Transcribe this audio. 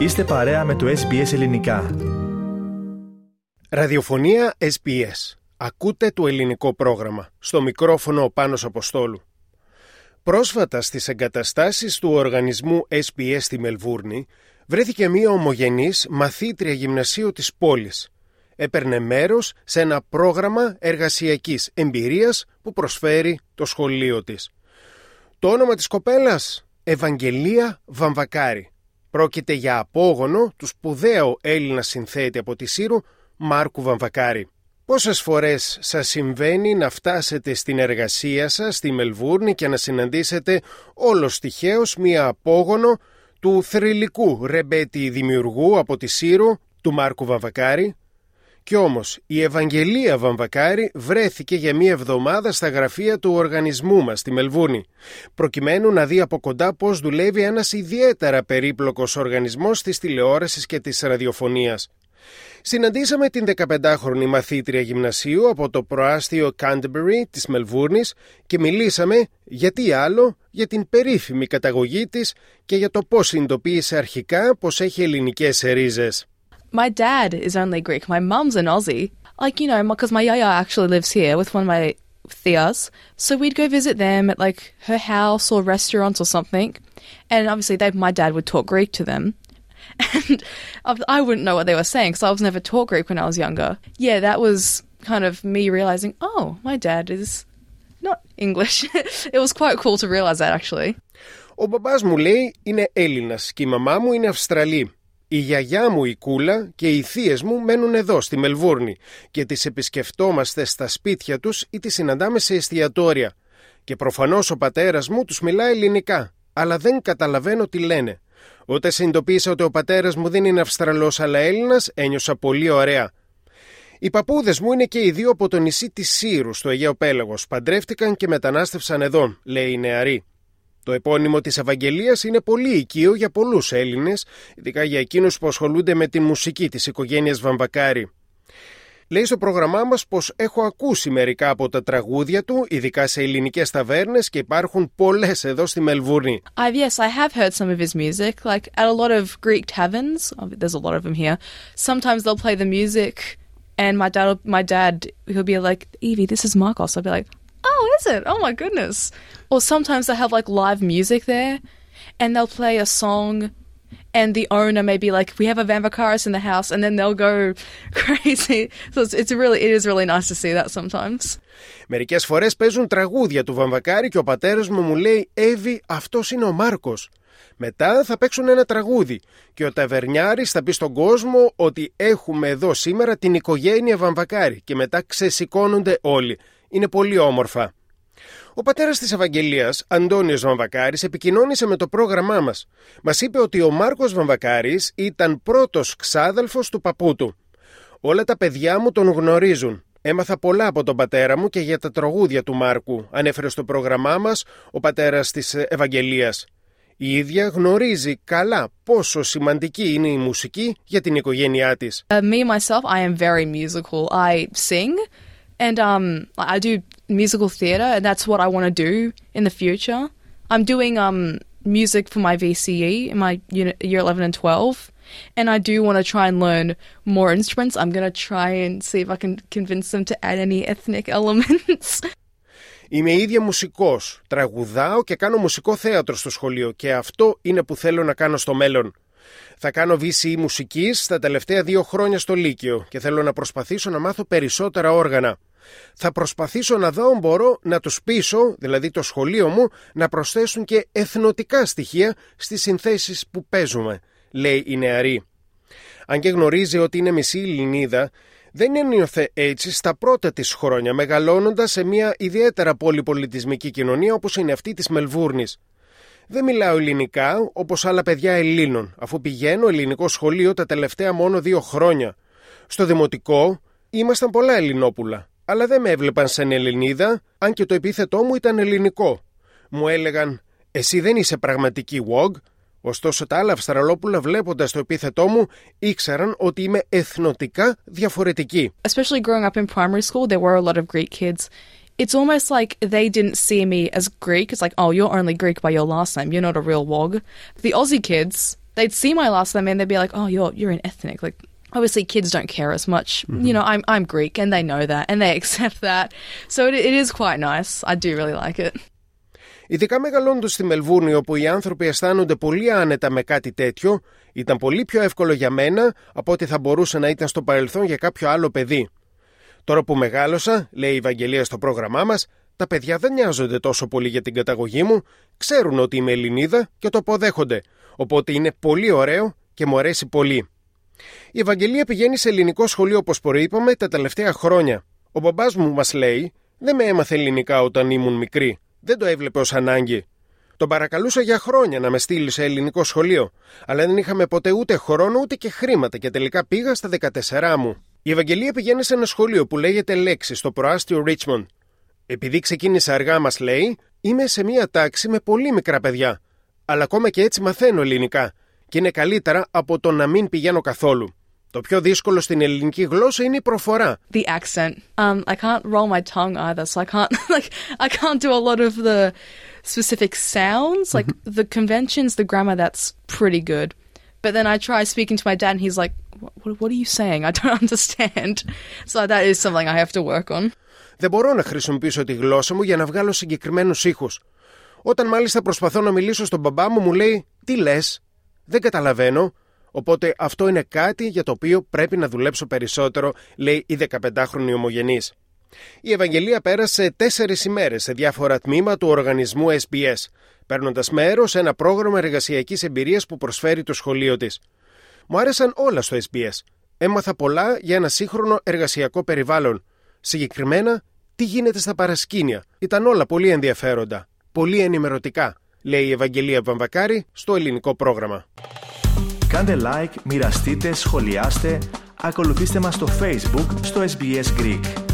Είστε παρέα με το SBS Ελληνικά. Ραδιοφωνία SBS. Ακούτε το ελληνικό πρόγραμμα. Στο μικρόφωνο ο Πάνος Αποστόλου. Πρόσφατα στις εγκαταστάσεις του οργανισμού SBS στη Μελβούρνη βρέθηκε μία ομογενής μαθήτρια γυμνασίου της πόλης. Έπαιρνε μέρος σε ένα πρόγραμμα εργασιακής εμπειρίας που προσφέρει το σχολείο της. Το όνομα της κοπέλας Ευαγγελία Βαμβακάρη. Πρόκειται για απόγονο του σπουδαίου Έλληνα συνθέτη από τη Σύρου Μάρκου Βαμβακάρη. Πόσες φορές σας συμβαίνει να φτάσετε στην εργασία σας στη Μελβούρνη και να συναντήσετε όλος τυχαίως μία απόγονο του θρηλυκού ρεμπέτη δημιουργού από τη Σύρου του Μάρκου Βαμβακάρη; Κι όμως η Ευαγγελία Βαμβακάρη βρέθηκε για μία εβδομάδα στα γραφεία του οργανισμού μας στη Μελβούνη, προκειμένου να δει από κοντά πώς δουλεύει ένας ιδιαίτερα περίπλοκος οργανισμός της τηλεόρασης και της ραδιοφωνίας. Συναντήσαμε την 15χρονη μαθήτρια γυμνασίου από το προάστιο Canterbury της Μελβούρνης και μιλήσαμε, γιατί άλλο, για την περίφημη καταγωγή της και για το πώς συνειδητοποίησε αρχικά πως έχει ελληνικές ρίζες. My dad is only Greek. My mum's an Aussie. Like, you know, because my yaya actually lives here with one of my theas. So we'd go visit them at like her house or restaurants or something. And obviously, they, my dad would talk Greek to them. And I wouldn't know what they were saying because I was never taught Greek when I was younger. Yeah, that was kind of me realizing, oh, my dad is not English. it was quite cool to realize that actually. Ο μπαμπάς μου λέει είναι Έλληνας και η μαμά μου είναι Αυστραλή. Η γιαγιά μου η Κούλα και οι θείες μου μένουν εδώ στη Μελβούρνη και τις επισκεφτόμαστε στα σπίτια τους ή τις συναντάμε σε εστιατόρια. Και προφανώς ο πατέρας μου τους μιλάει ελληνικά, αλλά δεν καταλαβαίνω τι λένε. Όταν συνειδητοποίησα ότι ο πατέρας μου δεν είναι Αυστραλός αλλά Έλληνας, ένιωσα πολύ ωραία. Οι παππούδες μου είναι και οι δύο από το νησί της Σύρου στο Αιγαίο Πέλαγος. Παντρεύτηκαν και μετανάστευσαν εδώ, λέει η νεαρή. Το επώνυμο της Ευαγγελίας είναι πολύ οικείο για πολλούς Έλληνες, ειδικά για εκείνους που ασχολούνται με τη μουσική της οικογένειας Βαμβακάρη. Λέει στο πρόγραμμά μας πως έχω ακούσει μερικά από τα τραγούδια του, ειδικά σε ελληνικές ταβέρνες και υπάρχουν πολλές εδώ στη Μελβούρνη. Uh, yes, I have heard some of his music, like at a lot of Greek taverns. Oh, there's a lot of them here. Sometimes they'll play the music and my dad, my dad, he'll be like, Evie, this is Marcos. I'll be like, Oh, is it? Oh my goodness. Or sometimes they have like live music there and they'll play a song and the owner may be like, We have a Vamvacaris in the house and then they'll go crazy. So it's, it's really it is really nice to see that sometimes. Μερικές φορές παίζουν τραγούδια του Βαμβακάρη και ο πατέρας μου μου λέει: Εύη, αυτός είναι ο Μάρκος. Μετά θα παίξουν ένα τραγούδι και ο ταβερνιάρης θα πει στον κόσμο ότι έχουμε εδώ σήμερα την οικογένεια Βαμβακάρη και μετά ξεσηκώνονται όλοι. Είναι πολύ όμορφα. Ο πατέρας της Ευαγγελίας, Αντώνιος Βαμβακάρης, επικοινώνησε με το πρόγραμμά μας. Μας είπε ότι ο Μάρκος Βαμβακάρης ήταν πρώτος ξάδελφος του παππού του. Όλα τα παιδιά μου τον γνωρίζουν. Έμαθα πολλά από τον πατέρα μου και για τα τραγούδια του Μάρκου, ανέφερε στο πρόγραμμά μας ο πατέρας της Ευαγγελίας. Η ίδια γνωρίζει καλά πόσο σημαντική είναι η μουσική για την οικογένειά της. Uh, me myself, I am very musical. I sing. And um, I do musical theatre, and that's what I want to do in the future. I'm doing um, music for my VCE in my unit, year 11 and 12. And I do want to try and learn more instruments. I'm going to try and see if I can convince them to add any ethnic elements. Είμαι ίδια μουσικός. Τραγουδάω και κάνω μουσικό θέατρο στο σχολείο και αυτό είναι που θέλω να κάνω στο μέλλον. Θα κάνω VCE μουσικής στα τελευταία δύο χρόνια στο Λύκειο και θέλω να προσπαθήσω να μάθω περισσότερα όργανα. Θα προσπαθήσω να δω αν μπορώ να τους πείσω, δηλαδή το σχολείο μου, να προσθέσουν και εθνοτικά στοιχεία στις συνθέσεις που παίζουμε, λέει η νεαρή. Αν και γνωρίζει ότι είναι μισή Ελληνίδα, δεν ένιωθε έτσι στα πρώτα της χρόνια, μεγαλώνοντας σε μια ιδιαίτερα πολυπολιτισμική κοινωνία όπως είναι αυτή της Μελβούρνης. Δεν μιλάω ελληνικά όπως άλλα παιδιά Ελλήνων, αφού πηγαίνω ελληνικό σχολείο τα τελευταία μόνο δύο χρόνια. Στο δημοτικό ήμασταν πολλά Ελληνόπουλα αλλά δεν με έβλεπαν σαν Ελληνίδα, αν και το επίθετό μου ήταν ελληνικό. Μου έλεγαν «Εσύ δεν είσαι πραγματική WOG», ωστόσο τα άλλα Αυστραλόπουλα βλέποντας το επίθετό μου ήξεραν ότι είμαι εθνοτικά διαφορετική. Especially growing up in primary school, there were a lot of Greek kids. It's almost like they didn't see me as Greek. It's like, oh, you're only Greek by your last name. You're not a real WOG. The Aussie kids, they'd see my last name and they'd be like, "Oh, you're you're an ethnic." Like obviously kids don't care as much. You know, I'm I'm Greek and they know that and they accept that. So it, it is quite nice. I do really like it. Ειδικά μεγαλώνοντας στη Μελβούρνη, όπου οι άνθρωποι αισθάνονται πολύ άνετα με κάτι τέτοιο, ήταν πολύ πιο εύκολο για μένα από ότι θα μπορούσε να ήταν στο παρελθόν για κάποιο άλλο παιδί. Τώρα που μεγάλωσα, λέει η Ευαγγελία στο πρόγραμμά μας, τα παιδιά δεν νοιάζονται τόσο πολύ για την καταγωγή μου, ξέρουν ότι είμαι Ελληνίδα και το αποδέχονται. Οπότε είναι πολύ ωραίο και μου αρέσει πολύ. Η Ευαγγελία πηγαίνει σε ελληνικό σχολείο, όπως προείπαμε, τα τελευταία χρόνια. Ο μπαμπάς μου μας λέει: Δεν με έμαθε ελληνικά όταν ήμουν μικρή. Δεν το έβλεπε ως ανάγκη. Τον παρακαλούσα για χρόνια να με στείλει σε ελληνικό σχολείο, αλλά δεν είχαμε ποτέ ούτε χρόνο ούτε και χρήματα και τελικά πήγα στα 14 μου. Η Ευαγγελία πηγαίνει σε ένα σχολείο που λέγεται Λέξη στο προάστιο Richmond. Επειδή ξεκίνησε αργά, μας λέει, είμαι σε μία τάξη με πολύ μικρά παιδιά. Αλλά ακόμα και έτσι μαθαίνω ελληνικά και είναι καλύτερα από το να μην πηγαίνω καθόλου. Το πιο δύσκολο στην ελληνική γλώσσα είναι η προφορά. The accent. Um, I can't roll my tongue either, so I can't like I can't do a lot of the specific sounds, like the conventions, the grammar. That's pretty good. But then I try speaking to my dad, and he's like, "What, what are you saying? I don't understand." So that is something I have to work on. Δεν μπορώ να χρησιμοποιήσω τη γλώσσα μου για να βγάλω συγκεκριμένου ήχου. Όταν μάλιστα προσπαθώ να μιλήσω στον μπαμπά μου, μου λέει: Τι λε, δεν καταλαβαίνω. Οπότε αυτό είναι κάτι για το οποίο πρέπει να δουλέψω περισσότερο, λέει η 15χρονη ομογενής. Η Ευαγγελία πέρασε τέσσερις ημέρες σε διάφορα τμήμα του οργανισμού SBS, παίρνοντας μέρος σε ένα πρόγραμμα εργασιακής εμπειρίας που προσφέρει το σχολείο της. Μου άρεσαν όλα στο SBS. Έμαθα πολλά για ένα σύγχρονο εργασιακό περιβάλλον. Συγκεκριμένα, τι γίνεται στα παρασκήνια. Ήταν όλα πολύ ενδιαφέροντα, πολύ ενημερωτικά, λέει η Ευαγγελία Βαμβακάρη στο ελληνικό πρόγραμμα. Κάντε like, μοιραστείτε, σχολιάστε, ακολουθήστε μας στο Facebook στο SBS Greek.